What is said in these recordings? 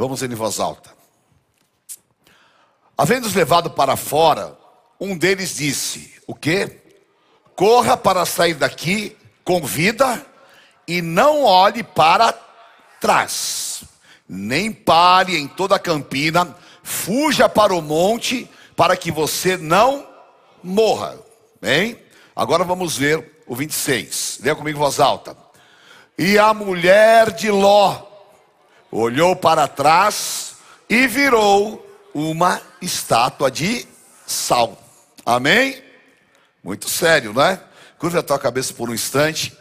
Vamos em voz alta. Havendo-os levado para fora, um deles disse: O que? Corra para sair daqui com vida e não olhe para trás, nem pare em toda a campina, fuja para o monte, para que você não morra. Bem? Agora vamos ver o 26. Leia comigo em voz alta. E a mulher de Ló olhou para trás e virou uma estátua de sal. Amém? Muito sério, não é? Curva a tua cabeça por um instante.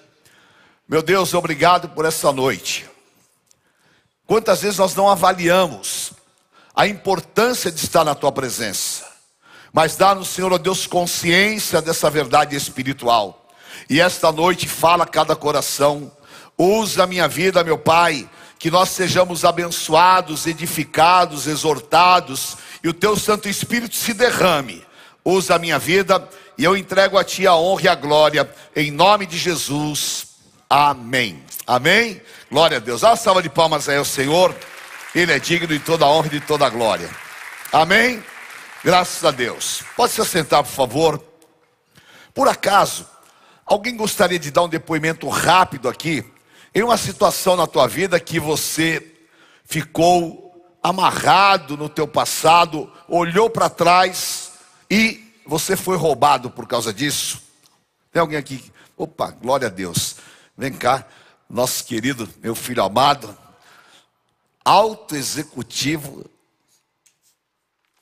Meu Deus, obrigado por essa noite. Quantas vezes nós não avaliamos a importância de estar na tua presença, mas dá-nos, Senhor, ó Deus, consciência dessa verdade espiritual. E esta noite fala a cada coração, usa a minha vida, meu Pai, que nós sejamos abençoados, edificados, exortados, e o teu Santo Espírito se derrame. Usa a minha vida e eu entrego a ti a honra e a glória, em nome de Jesus. Amém. Amém. Glória a Deus. Uma salva de palmas aí ao Senhor. Ele é digno de toda a honra e de toda a glória. Amém. Graças a Deus. Pode se assentar, por favor. Por acaso, alguém gostaria de dar um depoimento rápido aqui? Em uma situação na tua vida que você ficou amarrado no teu passado, olhou para trás e você foi roubado por causa disso? Tem alguém aqui? Opa, glória a Deus. Vem cá, nosso querido, meu filho amado, alto executivo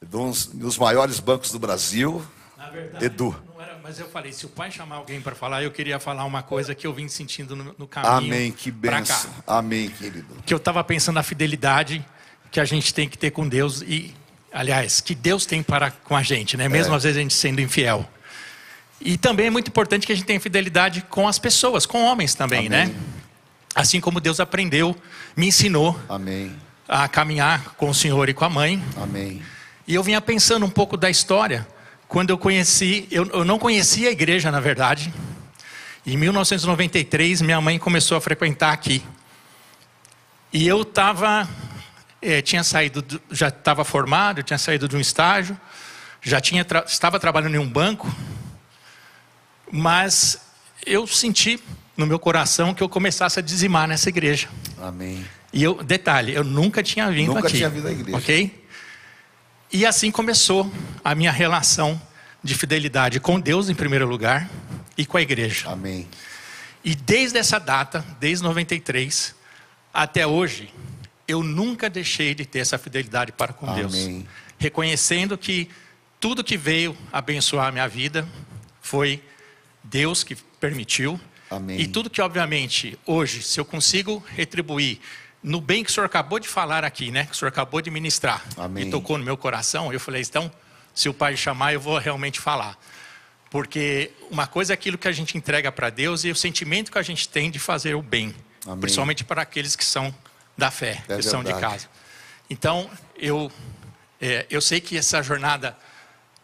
dos, dos maiores bancos do Brasil, verdade, Edu. Mas eu falei, se o pai chamar alguém para falar, eu queria falar uma coisa que eu vim sentindo no, no caminho. Amém, que benção. Amém, querido. Que eu estava pensando na fidelidade que a gente tem que ter com Deus e, aliás, que Deus tem para com a gente, né? Mesmo às vezes a gente sendo infiel. E também é muito importante que a gente tenha fidelidade com as pessoas, com homens também, Amém. né? Assim como Deus aprendeu, me ensinou Amém, a caminhar com o Senhor e com a mãe. amém. E eu vinha pensando um pouco da história. Quando eu conheci, eu, eu não conhecia a igreja, na verdade. Em 1993, minha mãe começou a frequentar aqui. E eu estava, tinha saído, do- já estava formado, tinha saído de um estágio, já tinha, tra- estava trabalhando em um banco, mas eu senti no meu coração que eu começasse a dizimar nessa igreja. Amém. E eu, detalhe, eu nunca tinha vindo Nunca aqui. tinha vindo à igreja. Ok? E assim começou a minha relação de fidelidade com Deus em primeiro lugar e com a igreja. Amém. E desde essa data, desde 93 até hoje, eu nunca deixei de ter essa fidelidade para com Deus. Amém. Reconhecendo que tudo que veio abençoar a minha vida foi Deus que permitiu. Amém. E tudo que, obviamente, hoje, se eu consigo retribuir no bem que o senhor acabou de falar aqui, né? Que o senhor acabou de ministrar Amém. e tocou no meu coração, eu falei, então, se o pai chamar, eu vou realmente falar. Porque uma coisa é aquilo que a gente entrega para Deus e o sentimento que a gente tem de fazer o bem. Amém. Principalmente para aqueles que são da fé, É que são de casa. Então, eu, é, eu sei que essa jornada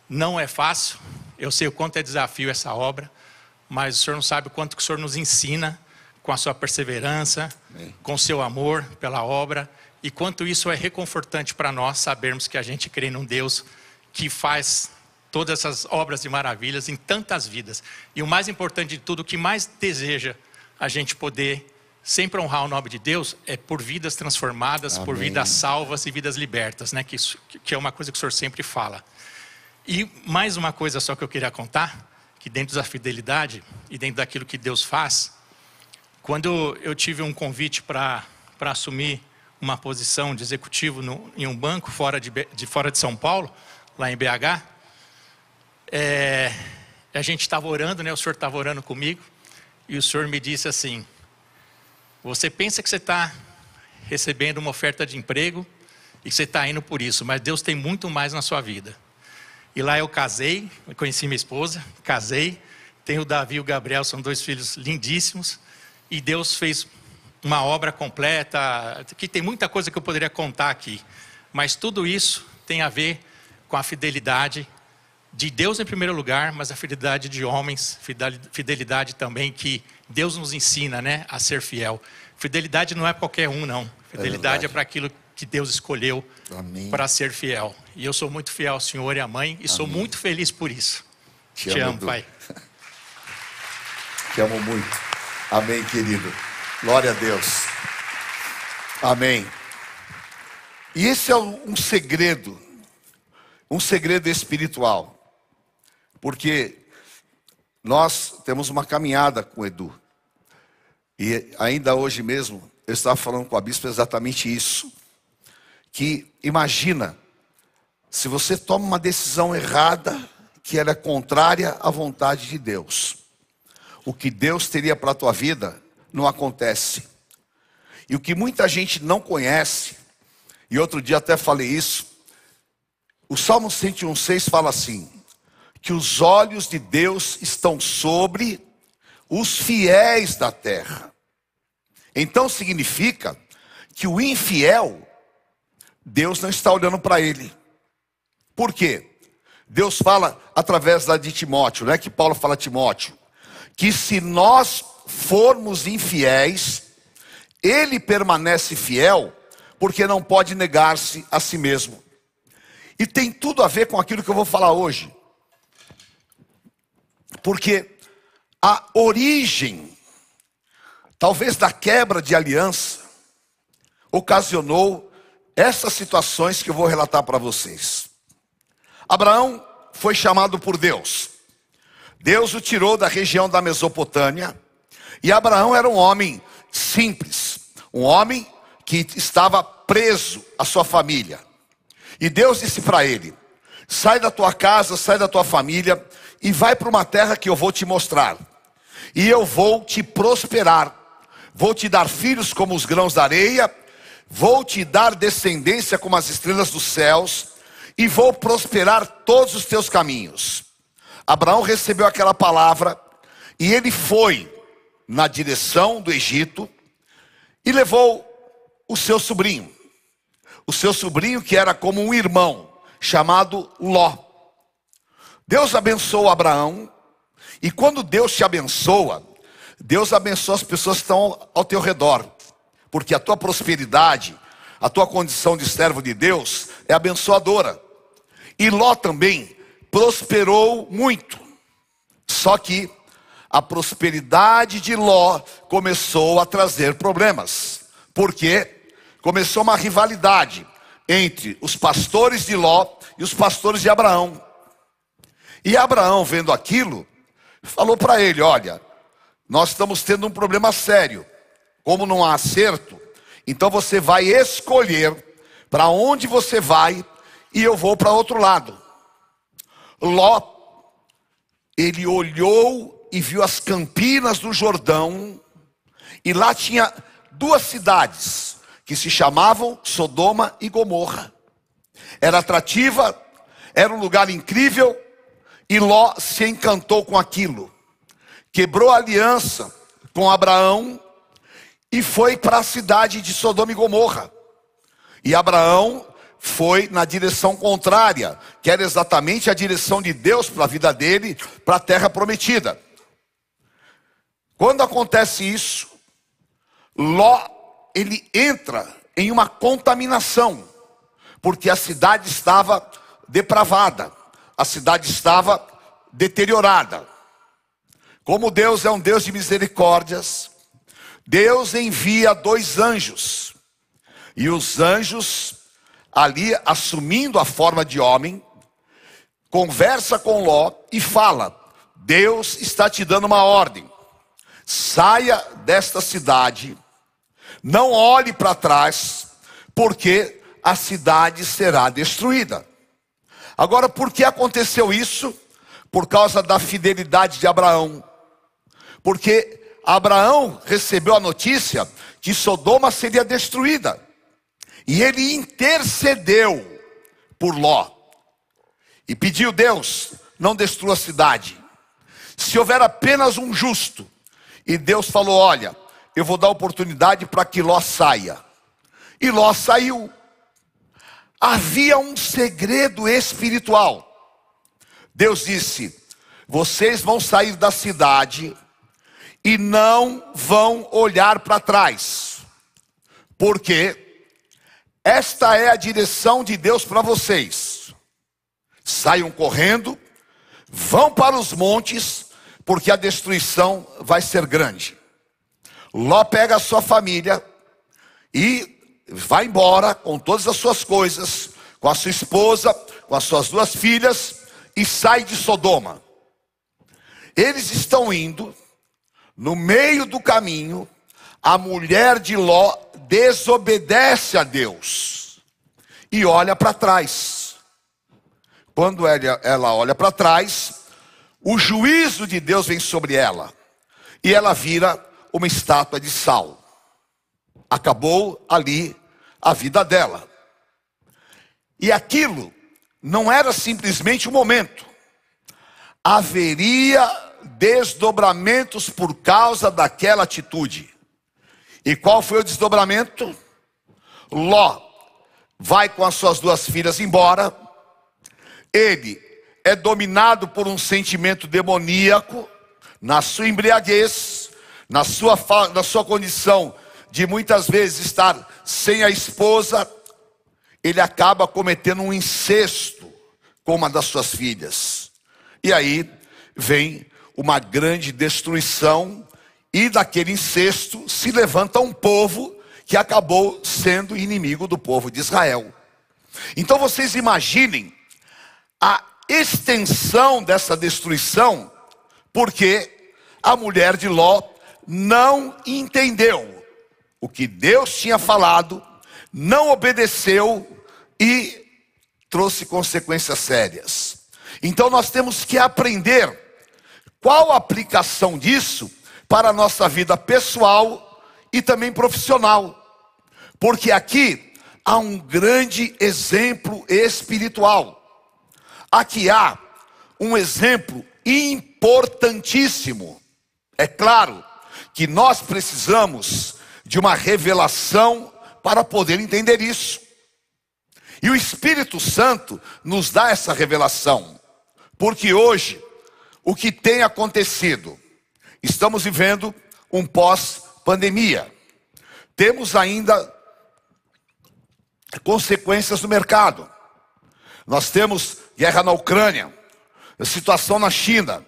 não é fácil, eu sei o quanto é desafio essa obra, mas o senhor não sabe o quanto que o senhor nos ensina com a sua perseverança, Amém. com o seu amor pela obra, e quanto isso é reconfortante para nós sabermos que a gente crê num Deus que faz todas essas obras de maravilhas em tantas vidas. E o mais importante de tudo, o que mais deseja a gente poder sempre honrar o nome de Deus é por vidas transformadas, por Amém. vidas salvas e vidas libertas, né? Que, isso, que é uma coisa que o senhor sempre fala. E mais uma coisa só que eu queria contar, que dentro da fidelidade e dentro daquilo que Deus faz, quando eu tive um convite para assumir uma posição de executivo no, em um banco fora de, de fora de São Paulo, lá em BH, é, a gente estava orando, né? O senhor estava orando comigo e o senhor me disse assim: você pensa que você está recebendo uma oferta de emprego e que você está indo por isso, mas Deus tem muito mais na sua vida. E lá eu casei, conheci minha esposa, casei, tenho o Davi e o Gabriel, são dois filhos lindíssimos, e Deus fez uma obra completa, que tem muita coisa que eu poderia contar aqui, mas tudo isso tem a ver com a fidelidade de Deus em primeiro lugar, mas a fidelidade de homens, fidelidade também que Deus nos ensina, né, a ser fiel. Fidelidade não é qualquer um, não. Fidelidade é, é para aquilo que Deus escolheu para ser fiel. E eu sou muito fiel ao Senhor e à mãe e Amém. sou muito feliz por isso. Te, Te amo, amo Pai. Te amo muito. Amém, querido. Glória a Deus. Amém. E esse é um segredo, um segredo espiritual. Porque nós temos uma caminhada com o Edu. E ainda hoje mesmo, eu estava falando com a bispa exatamente isso. Que imagina, se você toma uma decisão errada, que ela é contrária à vontade de Deus. O que Deus teria para a tua vida não acontece. E o que muita gente não conhece, e outro dia até falei isso, o Salmo 101,6 fala assim: que os olhos de Deus estão sobre os fiéis da terra. Então significa que o infiel, Deus não está olhando para ele. Por quê? Deus fala através da de Timóteo, né? Que Paulo fala a Timóteo, que se nós formos infiéis, ele permanece fiel, porque não pode negar-se a si mesmo. E tem tudo a ver com aquilo que eu vou falar hoje. Porque a origem, talvez da quebra de aliança, ocasionou essas situações que eu vou relatar para vocês. Abraão foi chamado por Deus. Deus o tirou da região da Mesopotâmia. E Abraão era um homem simples, um homem que estava preso à sua família. E Deus disse para ele: Sai da tua casa, sai da tua família e vai para uma terra que eu vou te mostrar. E eu vou te prosperar. Vou te dar filhos como os grãos da areia, vou te dar descendência como as estrelas dos céus, e vou prosperar todos os teus caminhos. Abraão recebeu aquela palavra e ele foi na direção do Egito e levou o seu sobrinho. O seu sobrinho que era como um irmão, chamado Ló. Deus abençoou Abraão, e quando Deus te abençoa, Deus abençoa as pessoas que estão ao teu redor, porque a tua prosperidade, a tua condição de servo de Deus é abençoadora. E Ló também prosperou muito, só que a prosperidade de Ló começou a trazer problemas, porque começou uma rivalidade entre os pastores de Ló e os pastores de Abraão. E Abraão, vendo aquilo, falou para ele: Olha, nós estamos tendo um problema sério. Como não há acerto, então você vai escolher para onde você vai e eu vou para outro lado. Ló, ele olhou e viu as campinas do Jordão, e lá tinha duas cidades que se chamavam Sodoma e Gomorra. Era atrativa, era um lugar incrível, e Ló se encantou com aquilo, quebrou a aliança com Abraão e foi para a cidade de Sodoma e Gomorra. E Abraão foi na direção contrária, que era exatamente a direção de Deus para a vida dele, para a terra prometida. Quando acontece isso, Ló ele entra em uma contaminação, porque a cidade estava depravada a cidade estava deteriorada. Como Deus é um Deus de misericórdias, Deus envia dois anjos. E os anjos, ali assumindo a forma de homem, conversa com Ló e fala: Deus está te dando uma ordem. Saia desta cidade, não olhe para trás, porque a cidade será destruída. Agora, por que aconteceu isso? Por causa da fidelidade de Abraão. Porque Abraão recebeu a notícia que Sodoma seria destruída. E ele intercedeu por Ló. E pediu Deus, não destrua a cidade. Se houver apenas um justo. E Deus falou: Olha, eu vou dar oportunidade para que Ló saia. E Ló saiu havia um segredo espiritual. Deus disse: Vocês vão sair da cidade e não vão olhar para trás, porque esta é a direção de Deus para vocês. Saiam correndo, vão para os montes, porque a destruição vai ser grande. Ló pega a sua família e vai embora com todas as suas coisas, com a sua esposa, com as suas duas filhas e sai de Sodoma. Eles estão indo, no meio do caminho, a mulher de Ló desobedece a Deus e olha para trás. Quando ela, olha para trás, o juízo de Deus vem sobre ela e ela vira uma estátua de sal. Acabou ali a vida dela. E aquilo não era simplesmente um momento, haveria desdobramentos por causa daquela atitude. E qual foi o desdobramento? Ló vai com as suas duas filhas embora, ele é dominado por um sentimento demoníaco, na sua embriaguez, na sua, na sua condição de muitas vezes estar sem a esposa, ele acaba cometendo um incesto com uma das suas filhas. E aí vem uma grande destruição, e daquele incesto se levanta um povo que acabou sendo inimigo do povo de Israel. Então vocês imaginem a extensão dessa destruição, porque a mulher de Ló não entendeu o que Deus tinha falado, não obedeceu e trouxe consequências sérias. Então nós temos que aprender qual a aplicação disso para a nossa vida pessoal e também profissional. Porque aqui há um grande exemplo espiritual. Aqui há um exemplo importantíssimo. É claro que nós precisamos de uma revelação para poder entender isso. E o Espírito Santo nos dá essa revelação, porque hoje o que tem acontecido, estamos vivendo um pós-pandemia, temos ainda consequências no mercado, nós temos guerra na Ucrânia, situação na China,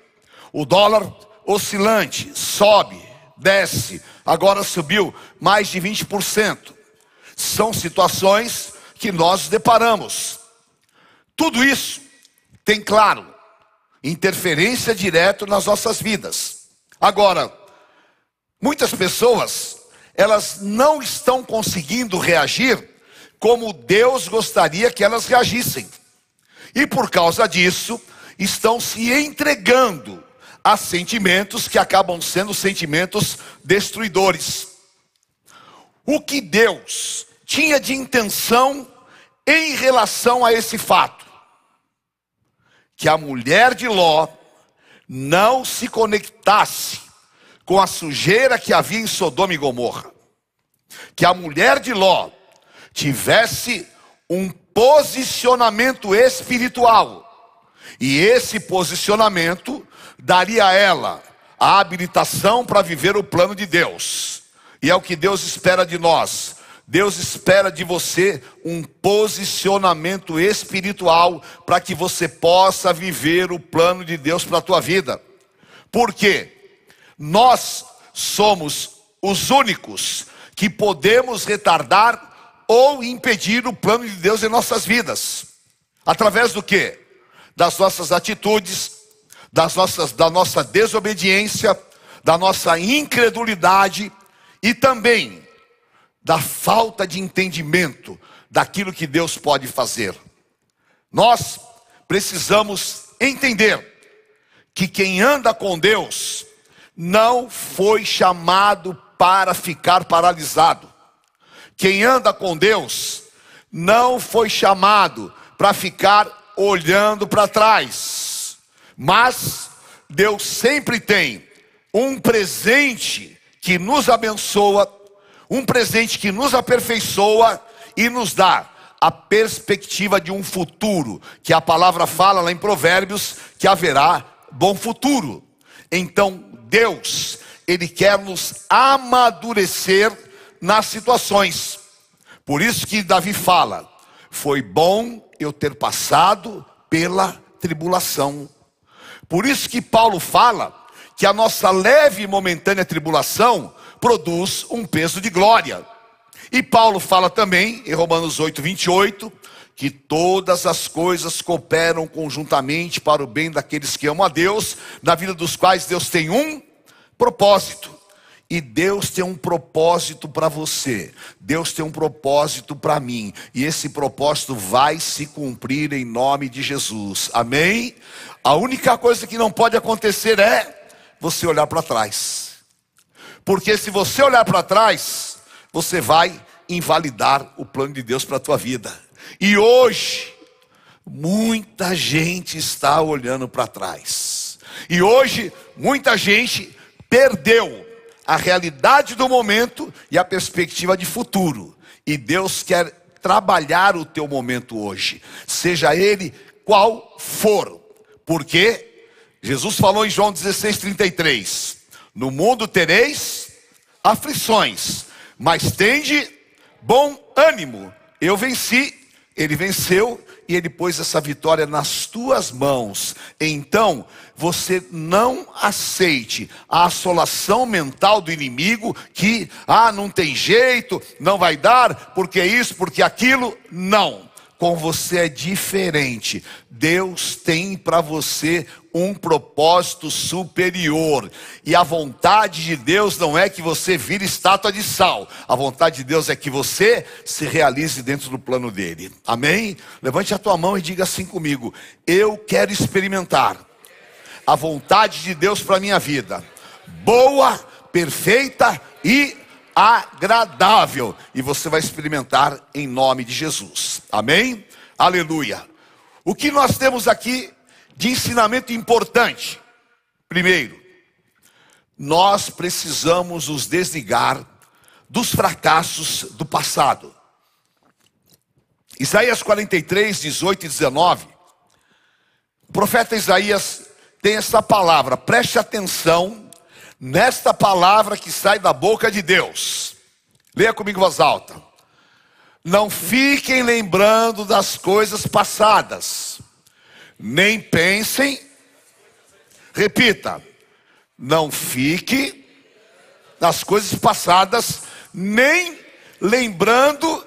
o dólar oscilante, sobe, desce, agora subiu mais de 20%. São situações que nós deparamos. Tudo isso tem, claro, interferência direta nas nossas vidas. Agora, muitas pessoas, elas não estão conseguindo reagir como Deus gostaria que elas reagissem. E por causa disso, estão se entregando a sentimentos que acabam sendo sentimentos destruidores. O que Deus tinha de intenção em relação a esse fato? Que a mulher de Ló não se conectasse com a sujeira que havia em Sodoma e Gomorra. Que a mulher de Ló tivesse um posicionamento espiritual. E esse posicionamento daria a ela a habilitação para viver o plano de Deus. E é o que Deus espera de nós. Deus espera de você um posicionamento espiritual para que você possa viver o plano de Deus para a tua vida. Porque nós somos os únicos que podemos retardar ou impedir o plano de Deus em nossas vidas. Através do que? Das nossas atitudes, das nossas, da nossa desobediência, da nossa incredulidade e também da falta de entendimento daquilo que Deus pode fazer. Nós precisamos entender que quem anda com Deus não foi chamado para ficar paralisado. Quem anda com Deus não foi chamado para ficar olhando para trás. Mas Deus sempre tem um presente que nos abençoa, um presente que nos aperfeiçoa e nos dá a perspectiva de um futuro, que a palavra fala lá em Provérbios que haverá bom futuro. Então, Deus, ele quer nos amadurecer nas situações. Por isso que Davi fala: "Foi bom eu ter passado pela tribulação". Por isso que Paulo fala que a nossa leve e momentânea tribulação produz um peso de glória. E Paulo fala também, em Romanos 8, 28, que todas as coisas cooperam conjuntamente para o bem daqueles que amam a Deus, na vida dos quais Deus tem um propósito. E Deus tem um propósito para você, Deus tem um propósito para mim, e esse propósito vai se cumprir em nome de Jesus, amém? A única coisa que não pode acontecer é você olhar para trás, porque se você olhar para trás, você vai invalidar o plano de Deus para a tua vida. E hoje, muita gente está olhando para trás. E hoje, muita gente perdeu a realidade do momento e a perspectiva de futuro. E Deus quer trabalhar o teu momento hoje, seja ele qual for. Porque Jesus falou em João 16:33: No mundo tereis aflições, mas tende bom ânimo. Eu venci, ele venceu e ele pôs essa vitória nas tuas mãos. Então, você não aceite a assolação mental do inimigo que, ah, não tem jeito, não vai dar, porque isso, porque aquilo. Não com você é diferente. Deus tem para você um propósito superior. E a vontade de Deus não é que você vire estátua de sal. A vontade de Deus é que você se realize dentro do plano dele. Amém? Levante a tua mão e diga assim comigo: Eu quero experimentar a vontade de Deus para minha vida. Boa, perfeita e agradável. E você vai experimentar em nome de Jesus. Amém? Aleluia. O que nós temos aqui de ensinamento importante? Primeiro, nós precisamos nos desligar dos fracassos do passado. Isaías 43, 18 e 19. O profeta Isaías tem essa palavra, preste atenção nesta palavra que sai da boca de Deus. Leia comigo voz alta. Não fiquem lembrando das coisas passadas, nem pensem, repita, não fique das coisas passadas, nem lembrando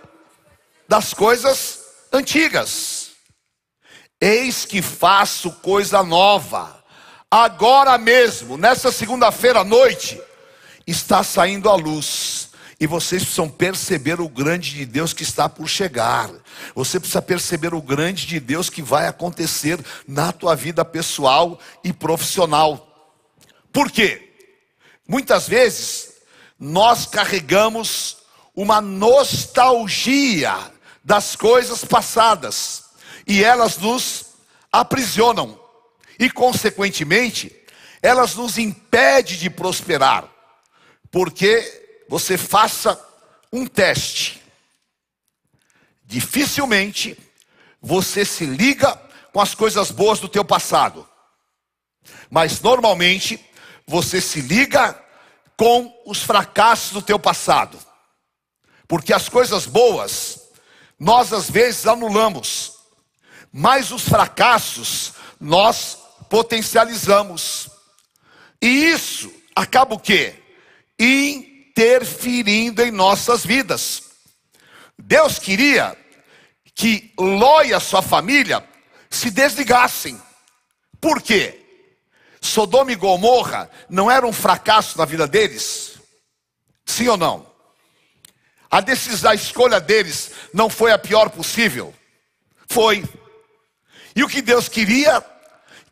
das coisas antigas. Eis que faço coisa nova agora mesmo, nessa segunda-feira à noite, está saindo a luz. E vocês precisam perceber o grande de Deus que está por chegar. Você precisa perceber o grande de Deus que vai acontecer na tua vida pessoal e profissional. Por quê? Muitas vezes nós carregamos uma nostalgia das coisas passadas e elas nos aprisionam e, consequentemente, elas nos impedem de prosperar, porque você faça um teste. Dificilmente você se liga com as coisas boas do teu passado, mas normalmente você se liga com os fracassos do teu passado, porque as coisas boas nós às vezes anulamos, mas os fracassos nós potencializamos. E isso acaba o quê? Interferindo em nossas vidas. Deus queria que Ló e a sua família se desligassem. Por quê? Sodoma e Gomorra não era um fracasso na vida deles? Sim ou não? A decisão, a escolha deles não foi a pior possível? Foi. E o que Deus queria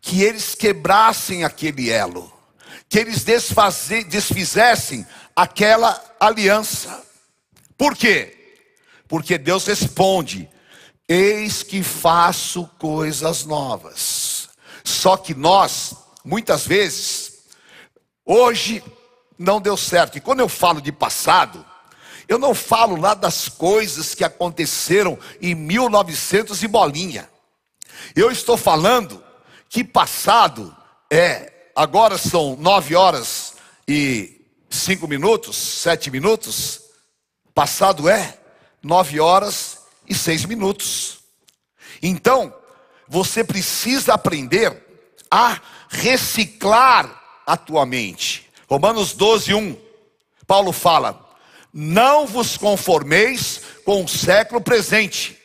que eles quebrassem aquele elo, que eles desfizessem aquela aliança. Por quê? Porque Deus responde: Eis que faço coisas novas. Só que nós, muitas vezes, hoje não deu certo. E quando eu falo de passado, Eu não falo lá das coisas que aconteceram em 1900 e bolinha. Eu estou falando que passado é, agora são nove horas e cinco minutos, sete minutos. Passado é nove horas e seis minutos. Então, você precisa aprender a reciclar a tua mente. Romanos 12, 1. Paulo fala: Não vos conformeis com o século presente,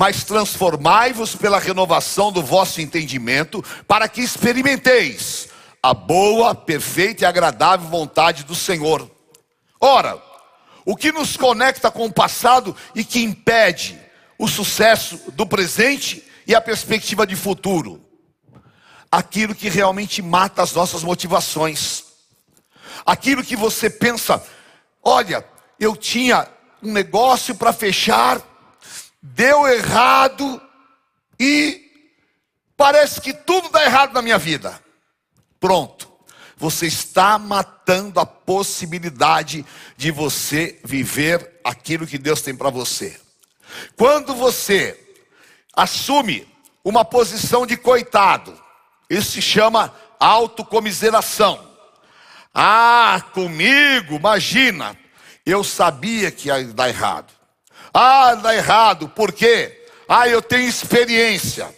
mas transformai-vos pela renovação do vosso entendimento, para que experimenteis a boa, perfeita e agradável vontade do Senhor. Ora, o que nos conecta com o passado e que impede o sucesso do presente e a perspectiva de futuro? Aquilo que realmente mata as nossas motivações. Aquilo que você pensa, olha, eu tinha um negócio para fechar, deu errado e parece que tudo dá errado na minha vida. Pronto. Você está matando a possibilidade de você viver aquilo que Deus tem para você. Quando você assume uma posição de coitado, isso se chama autocomiseração. Ah, comigo, imagina, eu sabia que ia dar errado. Ah, dá errado, por quê? Ah, eu tenho experiência.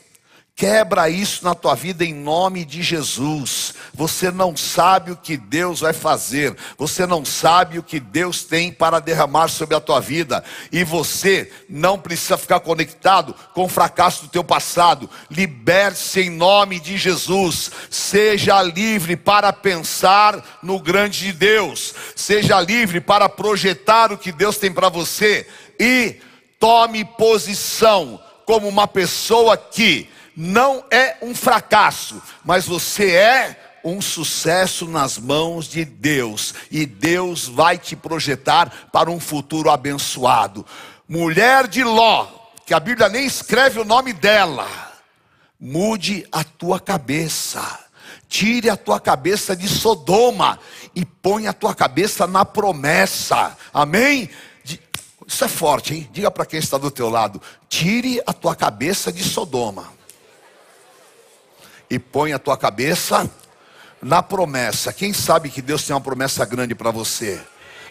Quebra isso na tua vida em nome de Jesus. Você não sabe o que Deus vai fazer. Você não sabe o que Deus tem para derramar sobre a tua vida. E você não precisa ficar conectado com o fracasso do teu passado. Liberte-se em nome de Jesus. Seja livre para pensar no grande de Deus. Seja livre para projetar o que Deus tem para você e tome posição como uma pessoa que não é um fracasso, mas você é um sucesso nas mãos de Deus, e Deus vai te projetar para um futuro abençoado. Mulher de Ló, que a Bíblia nem escreve o nome dela, mude a tua cabeça. Tire a tua cabeça de Sodoma e põe a tua cabeça na promessa. Amém? Isso é forte, hein? Diga para quem está do teu lado: tire a tua cabeça de Sodoma e põe a tua cabeça na promessa. Quem sabe que Deus tem uma promessa grande para você?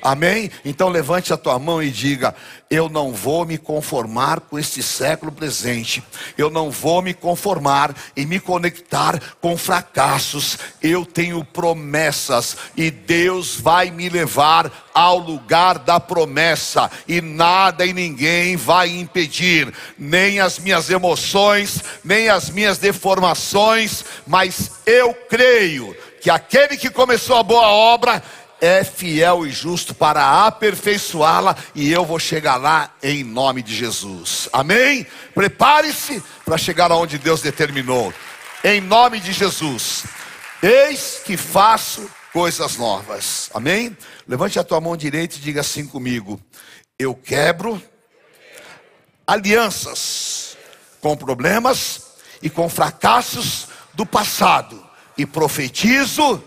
Amém? Então levante a tua mão e diga: Eu não vou me conformar com este século presente. Eu não vou me conformar e me conectar com fracassos. Eu tenho promessas e Deus vai me levar ao lugar da promessa e nada e ninguém vai impedir, nem as minhas emoções, nem as minhas deformações, mas eu creio que aquele que começou a boa obra é fiel e justo para aperfeiçoá-la, e eu vou chegar lá em nome de Jesus. Amém? Prepare-se para chegar aonde Deus determinou. Em nome de Jesus. Eis que faço coisas novas. Amém? Levante a tua mão direita e diga assim comigo: Eu quebro alianças com problemas e com fracassos do passado e profetizo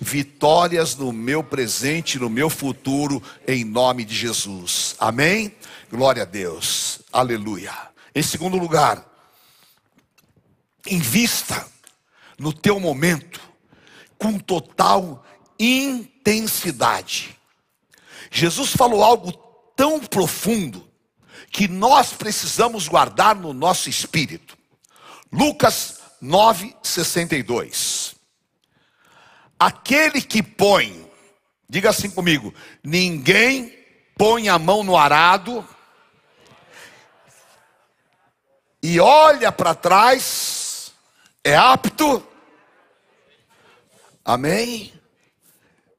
vitórias no meu presente, no meu futuro, em nome de Jesus. Amém? Glória a Deus. Aleluia. Em segundo lugar, invista no teu momento com total intensidade. Jesus falou algo tão profundo que nós precisamos guardar no nosso espírito. Lucas 9:62. Aquele que põe, diga assim comigo: ninguém põe a mão no arado e olha para trás, é apto. Amém?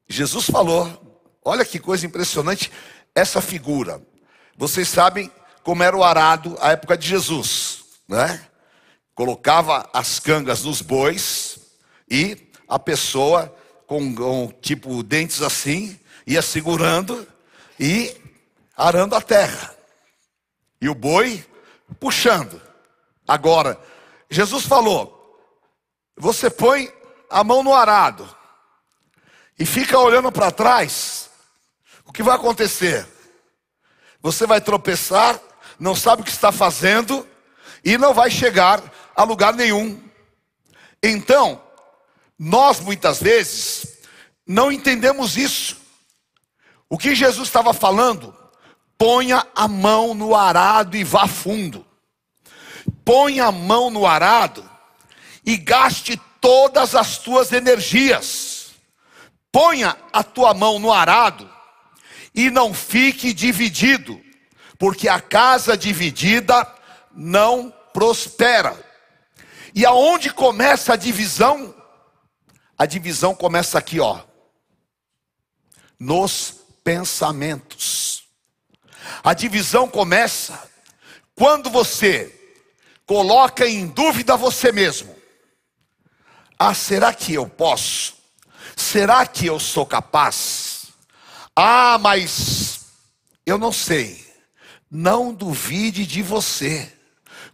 Jesus falou, olha que coisa impressionante essa figura. Vocês sabem como era o arado à época de Jesus, né? Colocava as cangas nos bois e a pessoa com, com tipo dentes assim, ia segurando e arando a terra. E o boi puxando. Agora, Jesus falou: você põe a mão no arado e fica olhando para trás, o que vai acontecer? Você vai tropeçar, não sabe o que está fazendo e não vai chegar a lugar nenhum. Então, nós muitas vezes não entendemos isso. O que Jesus estava falando? Ponha a mão no arado e vá fundo. Ponha a mão no arado e gaste todas as tuas energias. Ponha a tua mão no arado e não fique dividido, porque a casa dividida não prospera. E aonde começa a divisão? A divisão começa aqui, ó. Nos pensamentos. A divisão começa quando você coloca em dúvida você mesmo. Ah, será que eu posso? Será que eu sou capaz? Ah, mas eu não sei. Não duvide de você,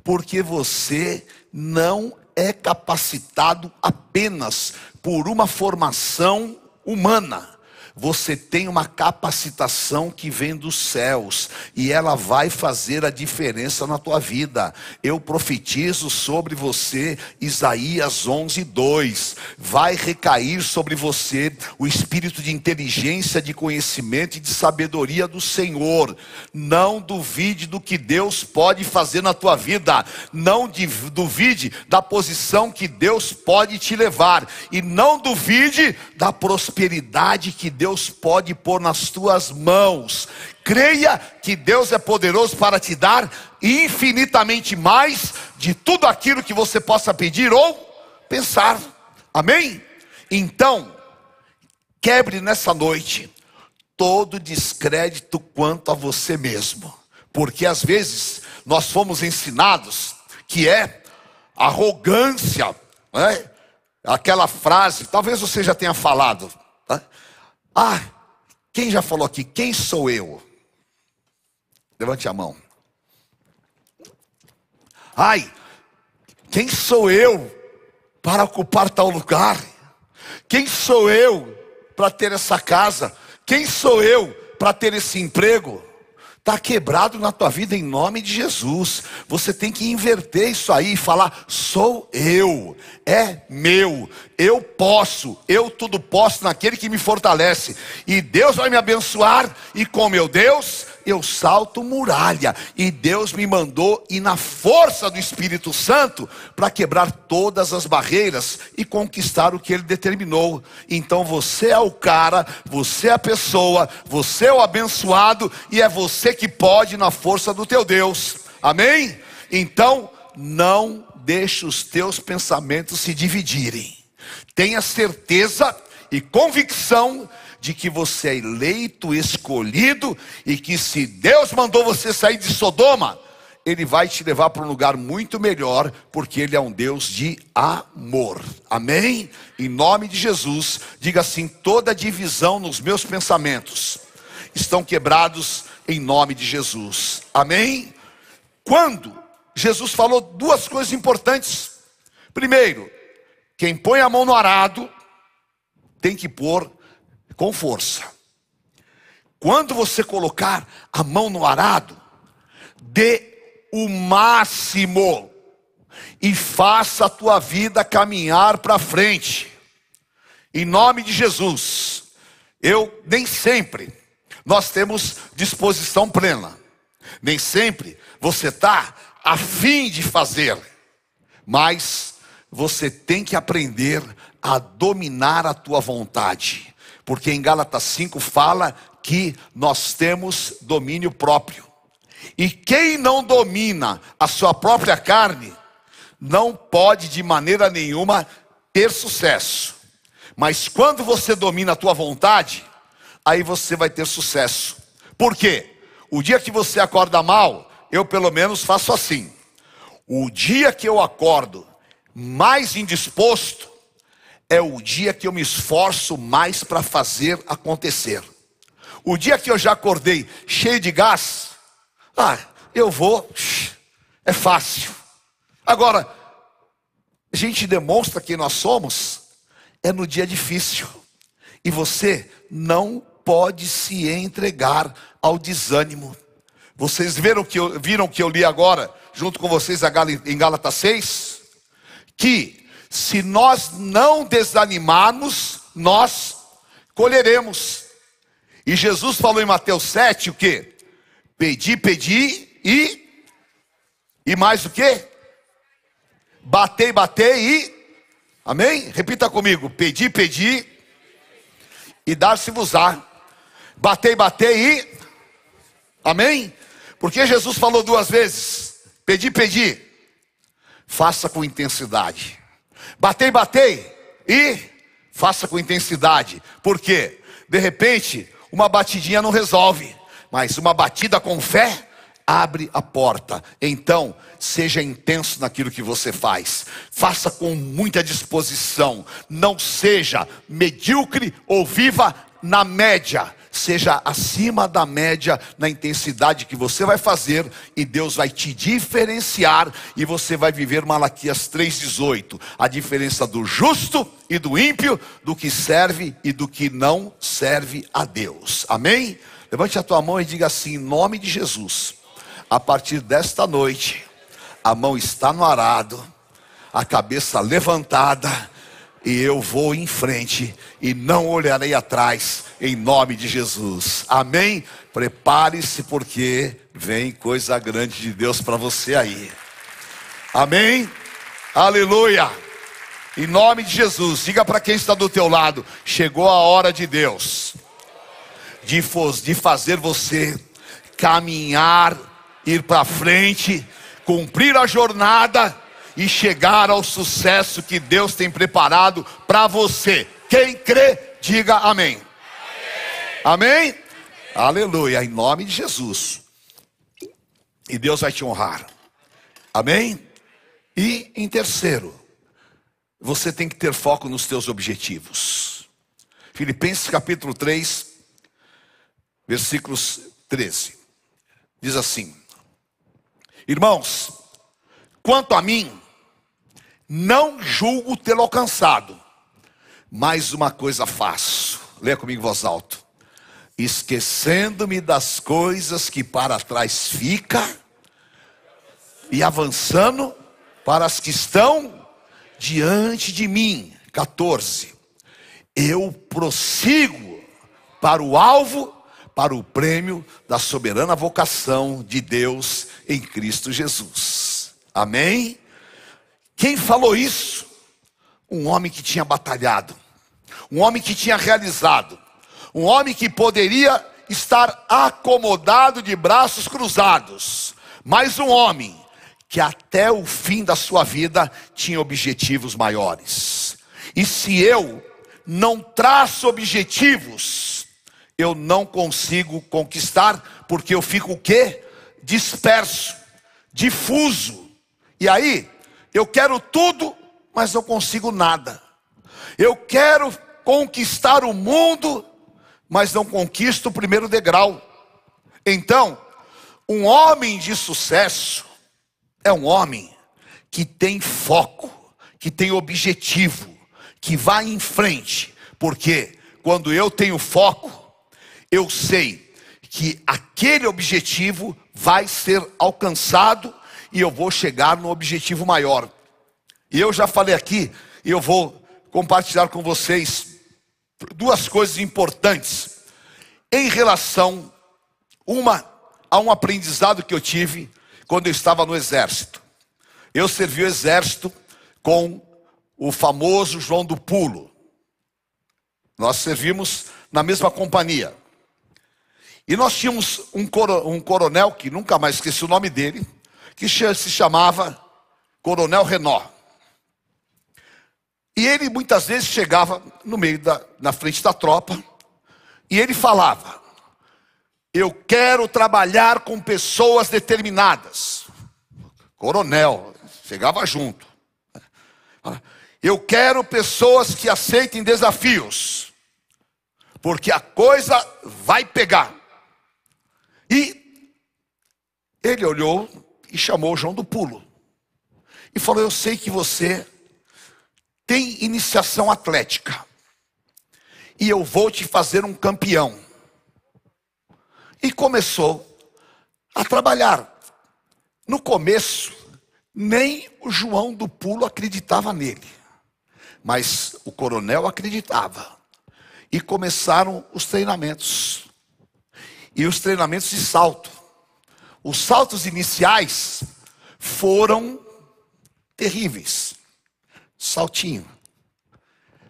porque você não é capacitado apenas por uma formação humana você tem uma capacitação que vem dos céus e ela vai fazer a diferença na tua vida. Eu profetizo sobre você, Isaías 11, 2. Vai recair sobre você o espírito de inteligência, de conhecimento e de sabedoria do Senhor. Não duvide do que Deus pode fazer na tua vida. Não duvide da posição que Deus pode te levar. E não duvide da prosperidade que Deus Deus pode pôr nas tuas mãos. Creia que Deus é poderoso para te dar infinitamente mais de tudo aquilo que você possa pedir ou pensar. Amém? Então, quebre nessa noite todo descrédito quanto a você mesmo, porque às vezes nós fomos ensinados que é arrogância, né? aquela frase, talvez você já tenha falado, ah, quem já falou aqui? Quem sou eu? Levante a mão. Ai, quem sou eu para ocupar tal lugar? Quem sou eu para ter essa casa? Quem sou eu para ter esse emprego? Está quebrado na tua vida em nome de Jesus. Você tem que inverter isso aí e falar: sou eu, é meu, eu posso, eu tudo posso naquele que me fortalece. E Deus vai me abençoar, e com meu Deus eu salto muralha. E Deus me mandou e na força do Espírito Santo para quebrar todas as barreiras e conquistar o que ele determinou. Então você é o cara, você é a pessoa, você é o abençoado e é você que pode na força do teu Deus. Amém? Então não deixe os teus pensamentos se dividirem. Tenha certeza e convicção de que você é eleito, escolhido e que se Deus mandou você sair de Sodoma, ele vai te levar para um lugar muito melhor, porque ele é um Deus de amor. Amém? Em nome de Jesus, diga assim: toda divisão nos meus pensamentos estão quebrados em nome de Jesus. Amém? Quando Jesus falou duas coisas importantes. Primeiro, quem põe a mão no arado tem que pôr com força. Quando você colocar a mão no arado, dê o máximo e faça a tua vida caminhar para frente. Em nome de Jesus. Eu nem sempre nós temos disposição plena. Nem sempre você está a fim de fazer. Mas você tem que aprender a dominar a tua vontade porque em Gálatas 5 fala que nós temos domínio próprio. E quem não domina a sua própria carne, não pode de maneira nenhuma ter sucesso. Mas quando você domina a tua vontade, aí você vai ter sucesso. Por quê? O dia que você acorda mal, eu pelo menos faço assim. O dia que eu acordo mais indisposto, é o dia que eu me esforço mais para fazer acontecer. O dia que eu já acordei cheio de gás, ah, eu vou, é fácil. Agora, a gente demonstra quem nós somos é no dia difícil. E você não pode se entregar ao desânimo. Vocês viram que eu, viram que eu li agora, junto com vocês em Gálatas 6? Que se nós não desanimarmos, nós colheremos. E Jesus falou em Mateus 7 o que? Pedi, pedi e e mais o que? Batei, batei e Amém? Repita comigo: pedi, pedi e dar-se-vos-á. Batei, batei e Amém? Porque Jesus falou duas vezes: pedi, pedi. Faça com intensidade. Batei, batei e faça com intensidade. Por quê? De repente, uma batidinha não resolve, mas uma batida com fé abre a porta. Então, seja intenso naquilo que você faz. Faça com muita disposição. Não seja medíocre ou viva na média seja acima da média na intensidade que você vai fazer e Deus vai te diferenciar e você vai viver Malaquias 3:18, a diferença do justo e do ímpio, do que serve e do que não serve a Deus. Amém? Levante a tua mão e diga assim, em nome de Jesus. A partir desta noite, a mão está no arado, a cabeça levantada, e eu vou em frente e não olharei atrás, em nome de Jesus. Amém? Prepare-se, porque vem coisa grande de Deus para você aí. Amém? Aleluia. Em nome de Jesus, diga para quem está do teu lado: chegou a hora de Deus, de, de fazer você caminhar, ir para frente, cumprir a jornada e chegar ao sucesso que Deus tem preparado para você. Quem crê, diga amém. Amém? amém? Aleluia, em nome de Jesus. E Deus vai te honrar. Amém? E em terceiro, você tem que ter foco nos teus objetivos. Filipenses capítulo 3, versículos 13. Diz assim: Irmãos, quanto a mim, não julgo tê-lo alcançado, mas uma coisa faço. Leia comigo em voz alta. Esquecendo-me das coisas que para trás fica e avançando para as que estão diante de mim. 14. Eu prossigo para o alvo, para o prêmio da soberana vocação de Deus em Cristo Jesus. Amém? Quem falou isso? Um homem que tinha batalhado, um homem que tinha realizado, um homem que poderia estar acomodado de braços cruzados, mas um homem que até o fim da sua vida tinha objetivos maiores. E se eu não traço objetivos, eu não consigo conquistar, porque eu fico o quê? Disperso, difuso. E aí, eu quero tudo, mas não consigo nada. Eu quero conquistar o mundo, mas não conquisto o primeiro degrau. Então, um homem de sucesso é um homem que tem foco, que tem objetivo, que vai em frente, porque quando eu tenho foco, eu sei que aquele objetivo vai ser alcançado e eu vou chegar no objetivo maior. E eu já falei aqui, e eu vou compartilhar com vocês duas coisas importantes em relação uma a um aprendizado que eu tive quando eu estava no exército. Eu servi o exército com o famoso João do Pulo. Nós servimos na mesma companhia. E nós tínhamos um, coronel, que nunca mais esqueci o nome dele, que se chamava Coronel Renó. E ele muitas vezes chegava no meio da, na frente da tropa, e ele falava: Eu quero trabalhar com pessoas determinadas. Coronel, chegava junto. Eu quero pessoas que aceitem desafios, porque a coisa vai pegar. E ele olhou e chamou João do Pulo. E falou: Eu sei que você tem iniciação atlética. E eu vou te fazer um campeão. E começou a trabalhar. No começo, nem o João do Pulo acreditava nele, mas o coronel acreditava. E começaram os treinamentos. E os treinamentos de salto. Os saltos iniciais foram terríveis. Saltinho.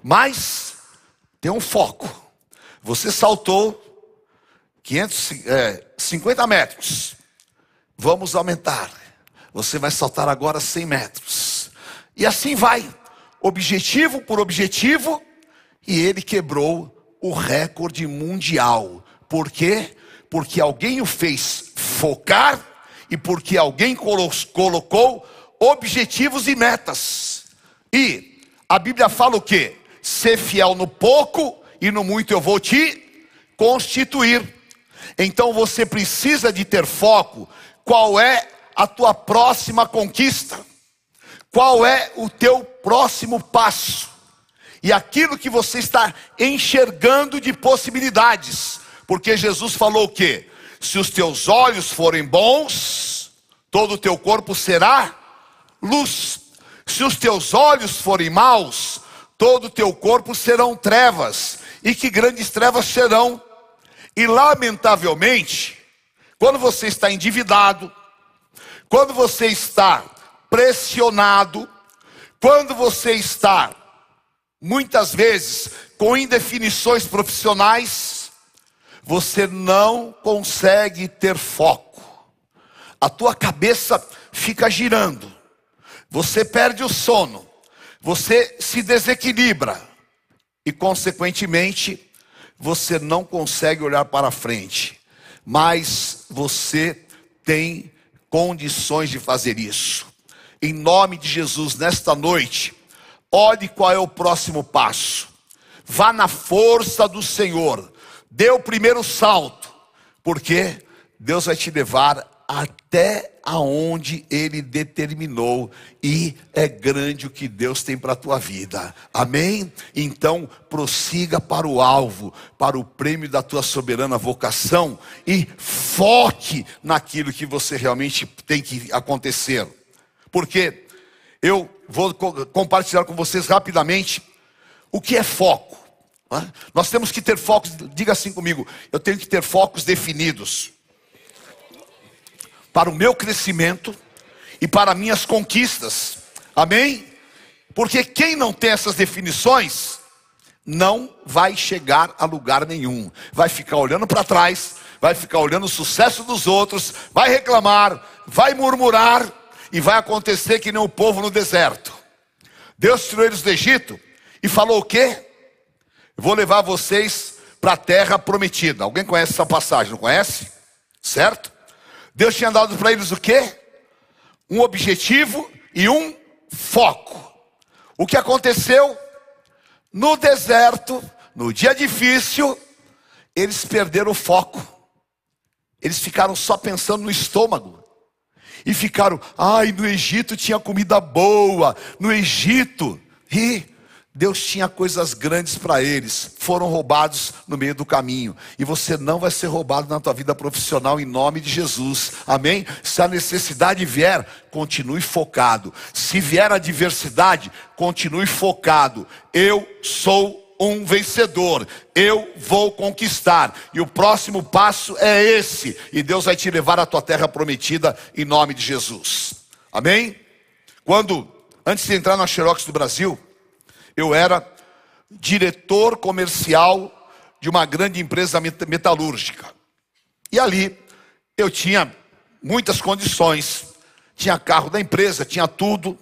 Mas tem um foco. Você saltou 500, é, 50 metros. Vamos aumentar. Você vai saltar agora 100 metros. E assim vai, objetivo por objetivo, e ele quebrou o recorde mundial. Por quê? Porque alguém o fez focar e porque alguém colocou objetivos e metas. E a Bíblia fala o quê? Ser fiel no pouco e no muito eu vou te constituir. Então você precisa de ter foco. Qual é a tua próxima conquista? Qual é o teu próximo passo? E aquilo que você está enxergando de possibilidades. Porque Jesus falou o quê? Se os teus olhos forem bons, todo o teu corpo será luz. Se os teus olhos forem maus, todo o teu corpo serão trevas. E que grandes trevas serão. E lamentavelmente, quando você está endividado, quando você está pressionado, quando você está muitas vezes com indefinições profissionais, você não consegue ter foco. A tua cabeça fica girando. Você perde o sono. Você se desequilibra e consequentemente você não consegue olhar para frente. Mas você tem condições de fazer isso. Em nome de Jesus, nesta noite, olhe qual é o próximo passo. Vá na força do Senhor. Dê o primeiro salto, porque Deus vai te levar até aonde ele determinou e é grande o que Deus tem para a tua vida. Amém? Então, prossiga para o alvo, para o prêmio da tua soberana vocação e foque naquilo que você realmente tem que acontecer. Porque eu vou compartilhar com vocês rapidamente o que é foco. Nós temos que ter focos, diga assim comigo, eu tenho que ter focos definidos para o meu crescimento e para minhas conquistas. Amém? Porque quem não tem essas definições não vai chegar a lugar nenhum. Vai ficar olhando para trás, vai ficar olhando o sucesso dos outros, vai reclamar, vai murmurar e vai acontecer que nem o povo no deserto. Deus tirou eles do Egito e falou o quê? Vou levar vocês para a terra prometida. Alguém conhece essa passagem? Não conhece? Certo? Deus tinha dado para eles o quê? Um objetivo e um foco. O que aconteceu? No deserto, no dia difícil, eles perderam o foco. Eles ficaram só pensando no estômago. E ficaram, ai, no Egito tinha comida boa, no Egito. E Deus tinha coisas grandes para eles, foram roubados no meio do caminho, e você não vai ser roubado na tua vida profissional em nome de Jesus, amém? Se a necessidade vier, continue focado, se vier a adversidade, continue focado. Eu sou um vencedor, eu vou conquistar, e o próximo passo é esse, e Deus vai te levar à tua terra prometida em nome de Jesus, amém? Quando, antes de entrar na Xerox do Brasil, eu era diretor comercial de uma grande empresa metalúrgica. E ali eu tinha muitas condições, tinha carro da empresa, tinha tudo.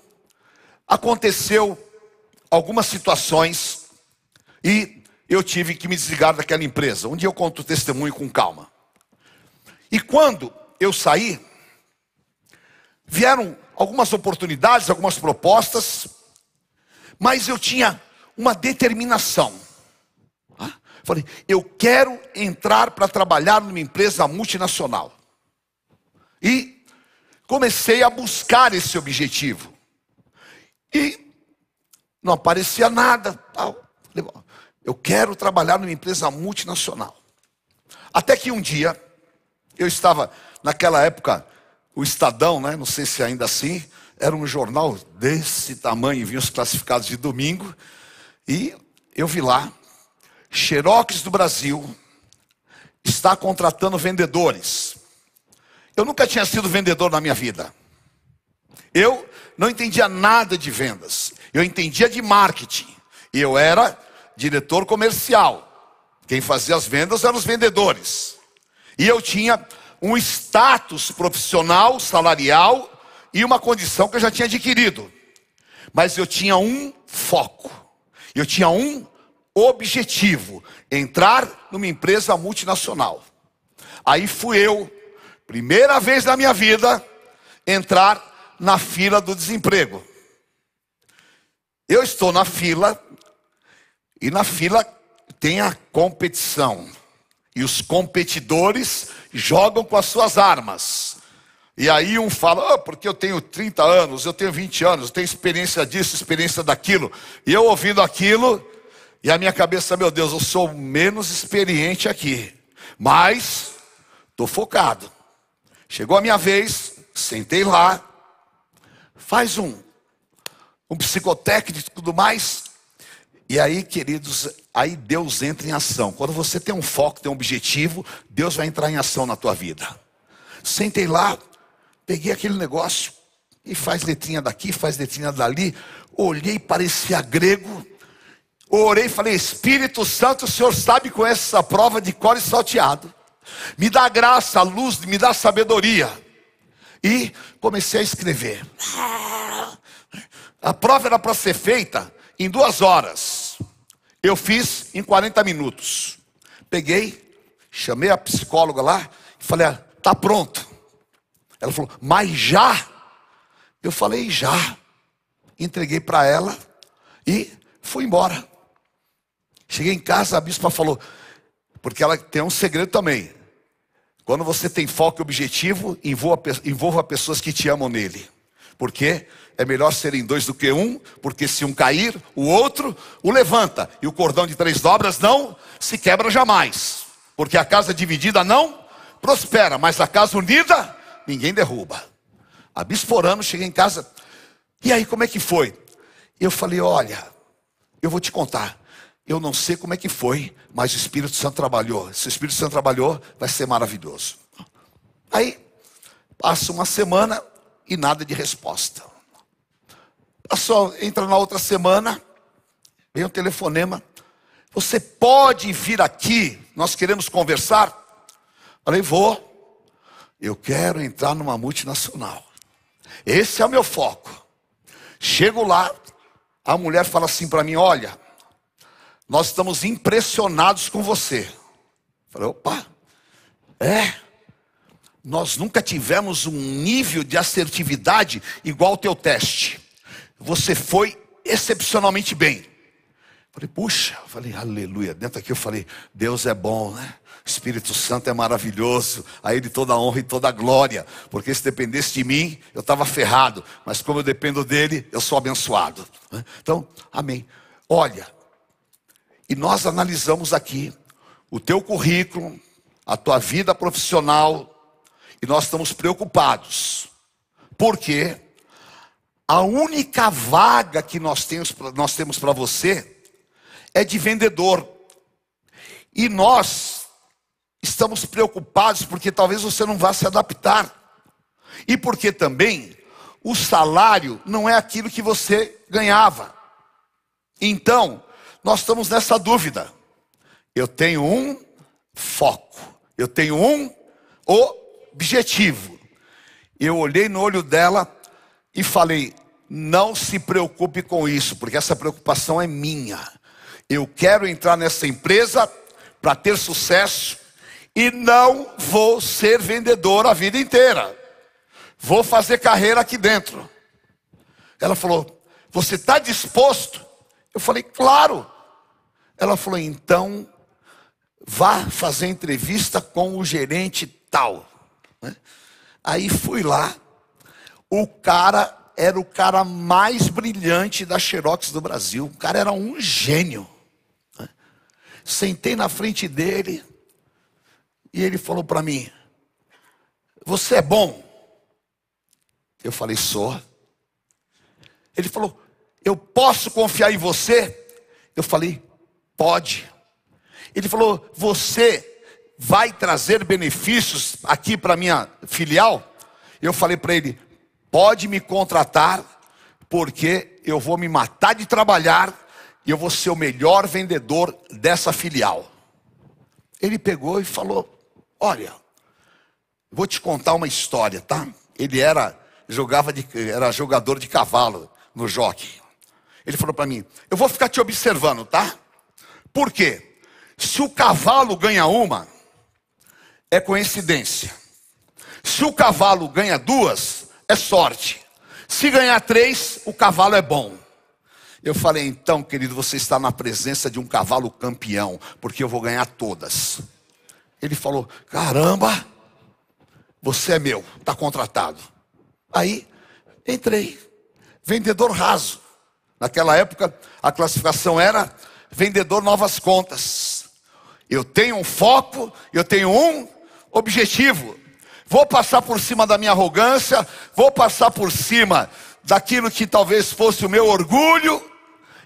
Aconteceu algumas situações e eu tive que me desligar daquela empresa. Um dia eu conto o testemunho com calma. E quando eu saí, vieram algumas oportunidades, algumas propostas, mas eu tinha uma determinação. Falei, eu quero entrar para trabalhar numa empresa multinacional. E comecei a buscar esse objetivo. E não aparecia nada. Eu quero trabalhar numa empresa multinacional. Até que um dia Eu estava, naquela época, o Estadão, né? não sei se ainda assim, era um jornal desse tamanho, vinha os classificados de domingo, e eu vi lá, Xerox do Brasil está contratando vendedores. Eu nunca tinha sido vendedor na minha vida. Eu não entendia nada de vendas. Eu entendia de marketing. E eu era diretor comercial. Quem fazia as vendas eram os vendedores. E eu tinha um status profissional, salarial e uma condição que eu já tinha adquirido. Mas eu tinha um foco. Eu tinha um objetivo: entrar numa empresa multinacional. Aí fui eu, primeira vez na minha vida, entrar na fila do desemprego. Eu estou na fila, e na fila tem a competição. E os competidores jogam com as suas armas. E aí um fala, oh, porque eu tenho 30 anos, eu tenho 20 anos, eu tenho experiência disso, experiência daquilo. E eu ouvindo aquilo, e a minha cabeça, meu Deus, eu sou menos experiente aqui. Mas estou focado. Chegou a minha vez, sentei lá, faz um, um psicotécnico e tudo mais. E aí, queridos, aí Deus entra em ação. Quando você tem um foco, tem um objetivo, Deus vai entrar em ação na tua vida. Sentei lá, peguei aquele negócio e faz letrinha daqui, faz letrinha dali. Olhei, parecia grego. Orei falei: Espírito Santo, o Senhor sabe com essa prova de cor e salteado. Me dá graça, luz, me dá sabedoria. E comecei a escrever. A prova era para ser feita em duas horas. Eu fiz em 40 minutos. Peguei, chamei a psicóloga lá e falei: ah, tá pronto. Ela falou: mas já? Eu falei: já. Entreguei para ela e fui embora. Cheguei em casa, a bispa falou, porque ela tem um segredo também. Quando você tem foco e objetivo, envolva, envolva pessoas que te amam nele. Porque é melhor serem dois do que um, porque se um cair, o outro o levanta. E o cordão de três dobras não se quebra jamais. Porque a casa dividida não prospera, mas a casa unida ninguém derruba. A bisporano cheguei em casa. E aí, como é que foi? Eu falei: olha, eu vou te contar. Eu não sei como é que foi, mas o Espírito Santo trabalhou. Se o Espírito Santo trabalhou, vai ser maravilhoso. Aí, passa uma semana e nada de resposta. Passou, entra na outra semana, vem um telefonema. Você pode vir aqui, nós queremos conversar. Falei, vou. Eu quero entrar numa multinacional. Esse é o meu foco. Chego lá, a mulher fala assim para mim: Olha, nós estamos impressionados com você. Falei, opa, é. Nós nunca tivemos um nível de assertividade igual ao teu teste. Você foi excepcionalmente bem. Falei, puxa, falei, aleluia. Dentro aqui eu falei, Deus é bom, né? Espírito Santo é maravilhoso, a Ele toda a honra e toda a glória, porque se dependesse de mim, eu estava ferrado, mas como eu dependo dEle, eu sou abençoado. Né? Então, amém. Olha, e nós analisamos aqui o teu currículo, a tua vida profissional, e nós estamos preocupados. Porque a única vaga que nós temos, nós temos para você é de vendedor. E nós estamos preocupados porque talvez você não vá se adaptar. E porque também o salário não é aquilo que você ganhava. Então, nós estamos nessa dúvida. Eu tenho um foco, eu tenho um objetivo. Eu olhei no olho dela e falei: não se preocupe com isso, porque essa preocupação é minha. Eu quero entrar nessa empresa para ter sucesso e não vou ser vendedor a vida inteira. Vou fazer carreira aqui dentro. Ela falou: Você está disposto? Eu falei: Claro. Ela falou: então, vá fazer entrevista com o gerente tal. Né? Aí fui lá, o cara era o cara mais brilhante da Xerox do Brasil. O cara era um gênio. Né? Sentei na frente dele e ele falou para mim: Você é bom? Eu falei: Sou. Ele falou: Eu posso confiar em você? Eu falei: Pode. Ele falou: Você vai trazer benefícios aqui para minha filial? Eu falei para ele: Pode me contratar, porque eu vou me matar de trabalhar e eu vou ser o melhor vendedor dessa filial. Ele pegou e falou: Olha, vou te contar uma história, tá? Ele era jogava de, era jogador de cavalo no jockey. Ele falou para mim: Eu vou ficar te observando, tá? Por quê? Se o cavalo ganha uma, é coincidência. Se o cavalo ganha duas, é sorte. Se ganhar três, o cavalo é bom. Eu falei, então, querido, você está na presença de um cavalo campeão, porque eu vou ganhar todas. Ele falou: caramba, você é meu, está contratado. Aí, entrei, vendedor raso. Naquela época, a classificação era vendedor novas contas. Eu tenho um foco, eu tenho um objetivo. Vou passar por cima da minha arrogância, vou passar por cima daquilo que talvez fosse o meu orgulho,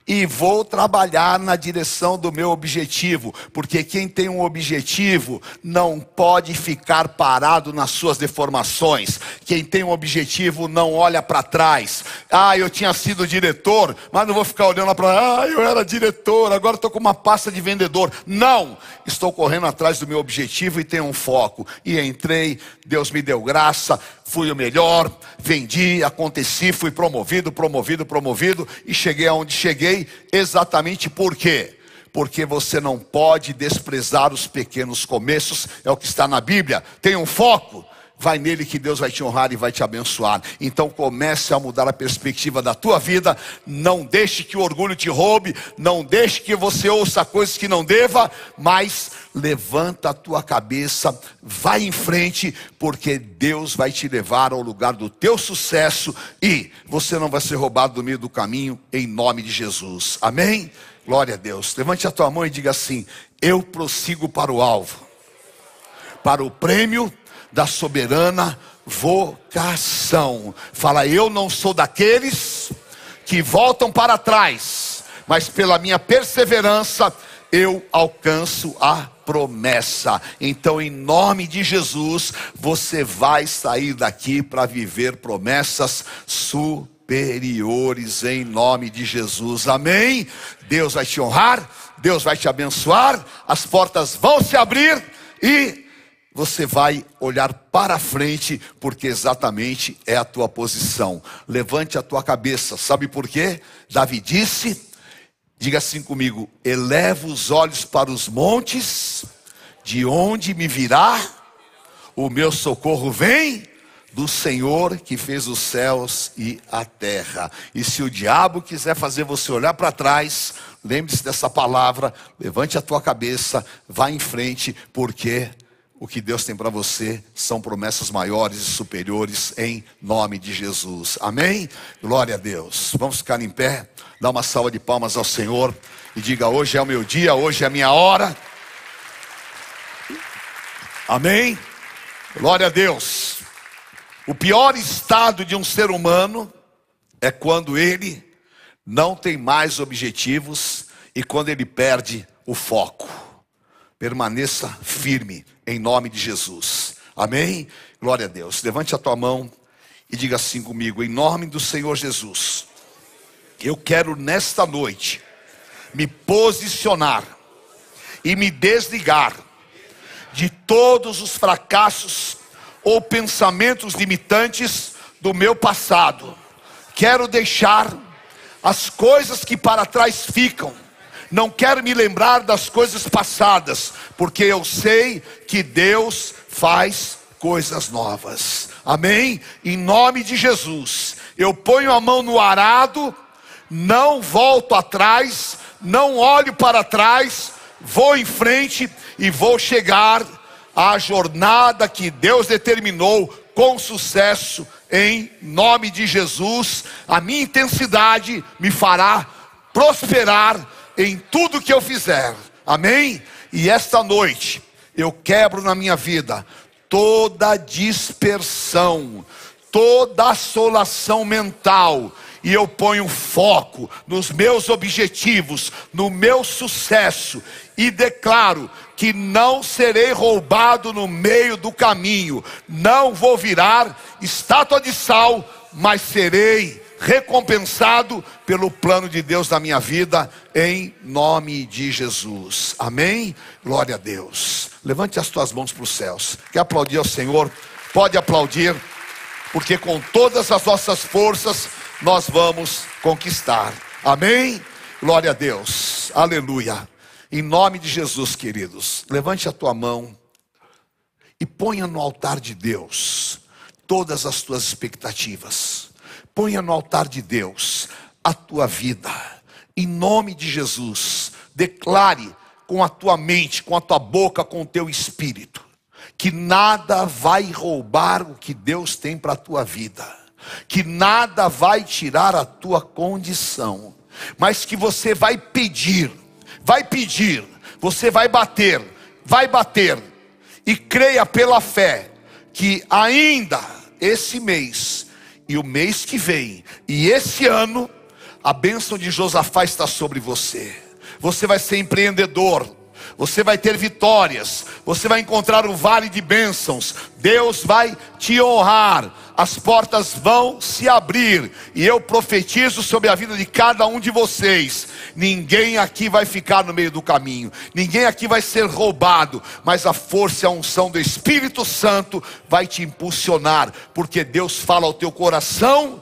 e vou trabalhar na direção do meu objetivo, porque quem tem um objetivo não pode ficar parado nas suas deformações. Quem tem um objetivo não olha para trás. Ah, eu tinha sido diretor, mas não vou ficar olhando para, ah, eu era diretor, agora estou com uma pasta de vendedor. Não, estou correndo atrás do meu objetivo e tenho um foco. E entrei, Deus me deu graça, fui o melhor, vendi, aconteci, fui promovido, promovido, promovido e cheguei aonde cheguei, exatamente por quê? Porque você não pode desprezar os pequenos começos, é o que está na Bíblia. Tem um foco, vai nele que Deus vai te honrar e vai te abençoar. Então comece a mudar a perspectiva da tua vida, não deixe que o orgulho te roube, não deixe que você ouça coisas que não deva, mas levanta a tua cabeça, vai em frente, porque Deus vai te levar ao lugar do teu sucesso e você não vai ser roubado no meio do caminho em nome de Jesus. Amém? Glória a Deus. Levante a tua mão e diga assim: Eu prossigo para o alvo. Para o prêmio da soberana vocação. Fala, eu não sou daqueles que voltam para trás, mas pela minha perseverança eu alcanço a promessa. Então, em nome de Jesus, você vai sair daqui para viver promessas superiores em nome de Jesus. Amém? Deus vai te honrar, Deus vai te abençoar, as portas vão se abrir e você vai olhar para frente, porque exatamente é a tua posição. Levante a tua cabeça, sabe por quê? Davi disse: diga assim comigo: eleva os olhos para os montes, de onde me virá o meu socorro? Vem do Senhor que fez os céus e a terra. E se o diabo quiser fazer você olhar para trás, lembre-se dessa palavra, levante a tua cabeça, vá em frente, porque o que Deus tem para você são promessas maiores e superiores em nome de Jesus. Amém? Glória a Deus. Vamos ficar em pé, dar uma salva de palmas ao Senhor e diga: Hoje é o meu dia, hoje é a minha hora. Amém? Glória a Deus. O pior estado de um ser humano é quando ele não tem mais objetivos e quando ele perde o foco. Permaneça firme em nome de Jesus. Amém? Glória a Deus. Levante a tua mão e diga assim comigo, em nome do Senhor Jesus. Eu quero nesta noite me posicionar e me desligar de todos os fracassos ou pensamentos limitantes do meu passado. Quero deixar as coisas que para trás ficam não quero me lembrar das coisas passadas, porque eu sei que Deus faz coisas novas. Amém? Em nome de Jesus, eu ponho a mão no arado, não volto atrás, não olho para trás, vou em frente e vou chegar à jornada que Deus determinou com sucesso, em nome de Jesus. A minha intensidade me fará prosperar em tudo que eu fizer. Amém? E esta noite eu quebro na minha vida toda dispersão, toda assolação mental, e eu ponho foco nos meus objetivos, no meu sucesso, e declaro que não serei roubado no meio do caminho, não vou virar estátua de sal, mas serei recompensado pelo plano de Deus na minha vida, em nome de Jesus. Amém? Glória a Deus. Levante as tuas mãos para os céus. Quer aplaudir ao Senhor? Pode aplaudir, porque com todas as nossas forças nós vamos conquistar. Amém? Glória a Deus. Aleluia. Em nome de Jesus, queridos, levante a tua mão e ponha no altar de Deus todas as tuas expectativas. Ponha no altar de Deus a tua vida. Em nome de Jesus, declare com a tua mente, com a tua boca, com o teu espírito, que nada vai roubar o que Deus tem para a tua vida, que nada vai tirar a tua condição, mas que você vai pedir, vai pedir, você vai bater, vai bater, e creia pela fé, que ainda esse mês, e o mês que vem, e esse ano, a bênção de Josafá está sobre você. Você vai ser empreendedor. Você vai ter vitórias. Você vai encontrar um vale de bênçãos. Deus vai te honrar. As portas vão se abrir. E eu profetizo sobre a vida de cada um de vocês. Ninguém aqui vai ficar no meio do caminho. Ninguém aqui vai ser roubado. Mas a força e a unção do Espírito Santo vai te impulsionar. Porque Deus fala ao teu coração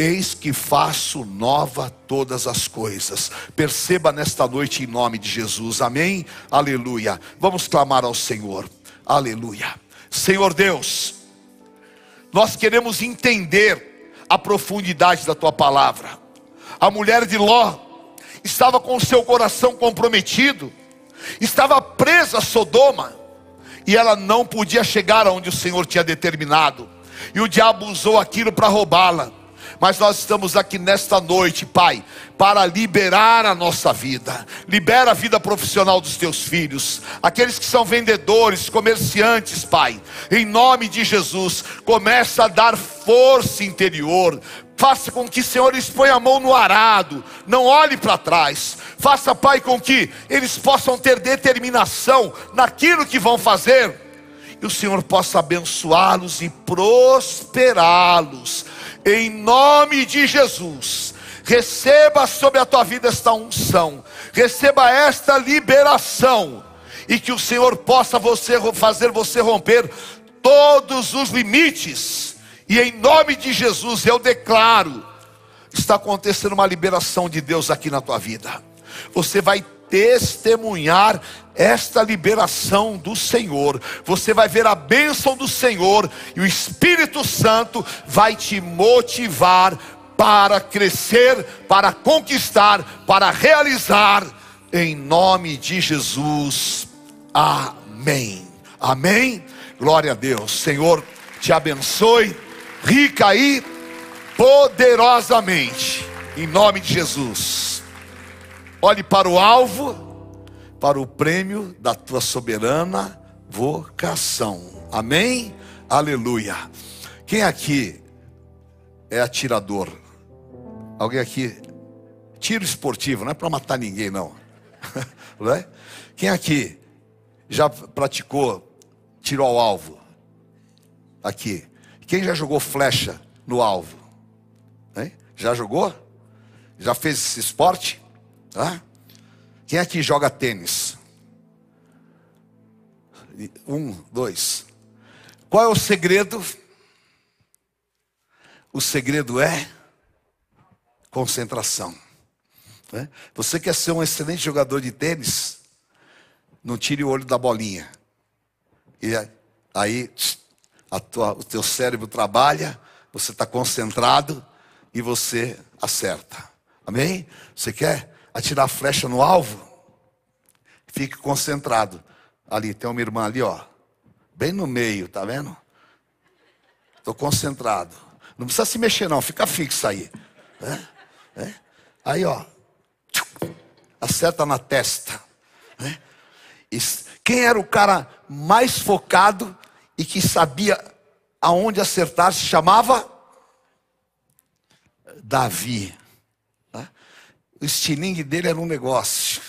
Eis que faço nova todas as coisas. Perceba nesta noite em nome de Jesus. Amém? Aleluia. Vamos clamar ao Senhor. Aleluia. Senhor Deus, nós queremos entender a profundidade da tua palavra. A mulher de Ló estava com seu coração comprometido, estava presa a Sodoma, e ela não podia chegar aonde o Senhor tinha determinado. E o diabo usou aquilo para roubá-la. Mas nós estamos aqui nesta noite, Pai, para liberar a nossa vida. Libera a vida profissional dos teus filhos, aqueles que são vendedores, comerciantes, Pai. Em nome de Jesus, começa a dar força interior. Faça com que, Senhor, eles ponham a mão no arado, não olhe para trás. Faça, Pai, com que eles possam ter determinação naquilo que vão fazer e o Senhor possa abençoá-los e prosperá-los em nome de Jesus. Receba sobre a tua vida esta unção, receba esta liberação, e que o Senhor possa você fazer você romper todos os limites. E em nome de Jesus eu declaro: está acontecendo uma liberação de Deus aqui na tua vida. Você vai testemunhar esta liberação do Senhor. Você vai ver a bênção do Senhor e o Espírito Santo vai te motivar para crescer, para conquistar, para realizar, em nome de Jesus. Amém. Amém. Glória a Deus. Senhor, te abençoe, rica e poderosamente, em nome de Jesus. Olhe para o alvo, para o prêmio da tua soberana vocação. Amém? Aleluia. Quem aqui é atirador? Alguém aqui? Tiro esportivo, não é para matar ninguém, não. não é? Quem aqui já praticou tiro ao alvo? Aqui. Quem já jogou flecha no alvo? Hein? Já jogou? Já fez esse esporte? Tá? Quem aqui joga tênis? Um, dois. Qual é o segredo? O segredo é concentração. Né? Você quer ser um excelente jogador de tênis? Não tire o olho da bolinha. E aí tua, o teu cérebro trabalha, você está concentrado e você acerta. Amém? Você quer atirar flecha no alvo, fique concentrado. Ali, tem uma irmã ali, ó. Bem no meio, tá vendo? Estou concentrado. Não precisa se mexer, não, fica fixo aí. É? É? Aí, ó. Acerta na testa. É? Quem era o cara mais focado e que sabia aonde acertar se chamava Davi. O estilingue dele era um negócio.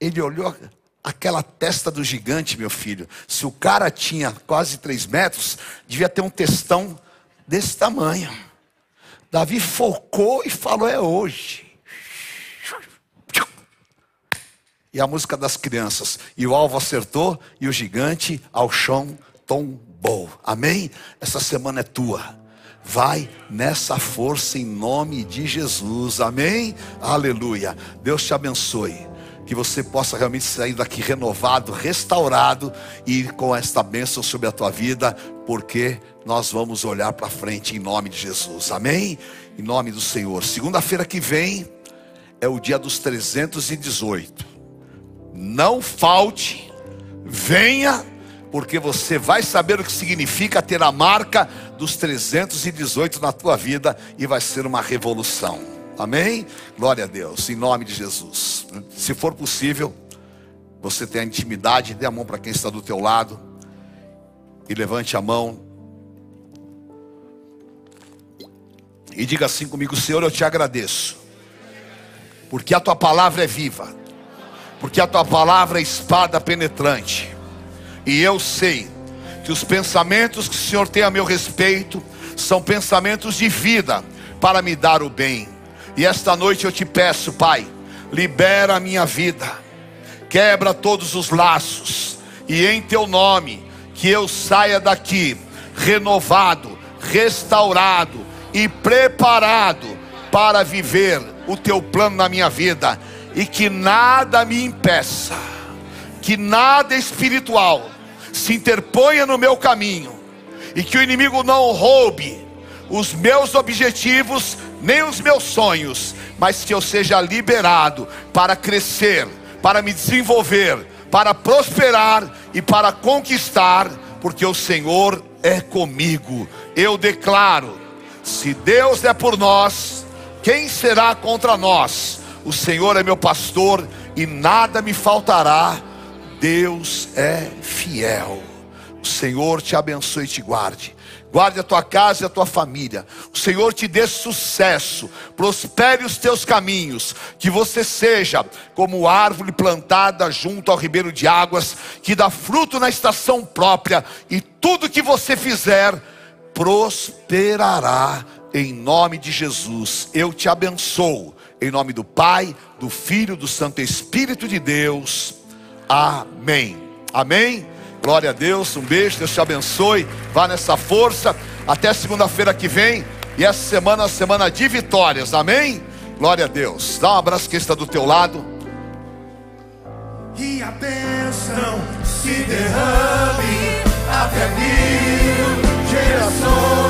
Ele olhou aquela testa do gigante, meu filho. Se o cara tinha quase três metros, devia ter um testão desse tamanho. Davi focou e falou: É hoje. E a música das crianças. E o alvo acertou e o gigante ao chão tombou. Amém? Essa semana é tua. Vai nessa força em nome de Jesus. Amém? Aleluia. Deus te abençoe. Que você possa realmente sair daqui renovado, restaurado e com esta bênção sobre a tua vida, porque nós vamos olhar para frente em nome de Jesus. Amém? Em nome do Senhor. Segunda-feira que vem é o dia dos 318. Não falte, venha, porque você vai saber o que significa ter a marca dos 318 na tua vida e vai ser uma revolução. Amém? Glória a Deus, em nome de Jesus. Se for possível, você tem a intimidade, dê a mão para quem está do teu lado e levante a mão E diga assim comigo: Senhor, eu te agradeço, porque a tua palavra é viva, porque a tua palavra é espada penetrante, e eu sei que os pensamentos que o Senhor tem a meu respeito são pensamentos de vida para me dar o bem. E esta noite eu te peço, Pai, libera a minha vida, quebra todos os laços, e em teu nome, que eu saia daqui renovado, restaurado, e preparado para viver o teu plano na minha vida e que nada me impeça, que nada espiritual se interponha no meu caminho e que o inimigo não roube os meus objetivos nem os meus sonhos, mas que eu seja liberado para crescer, para me desenvolver, para prosperar e para conquistar, porque o Senhor é comigo. Eu declaro se Deus é por nós, quem será contra nós? O Senhor é meu pastor e nada me faltará. Deus é fiel. O Senhor te abençoe e te guarde. Guarde a tua casa e a tua família. O Senhor te dê sucesso. Prospere os teus caminhos. Que você seja como árvore plantada junto ao ribeiro de águas, que dá fruto na estação própria. E tudo que você fizer, prosperará em nome de Jesus. Eu te abençoo em nome do Pai, do Filho, do Santo Espírito de Deus. Amém. Amém. Glória a Deus. Um beijo. Deus te abençoe. Vá nessa força. Até segunda-feira que vem. E essa semana é semana de vitórias. Amém. Glória a Deus. Dá um abraço que está do teu lado. E a bênção se derrame até mil gerações.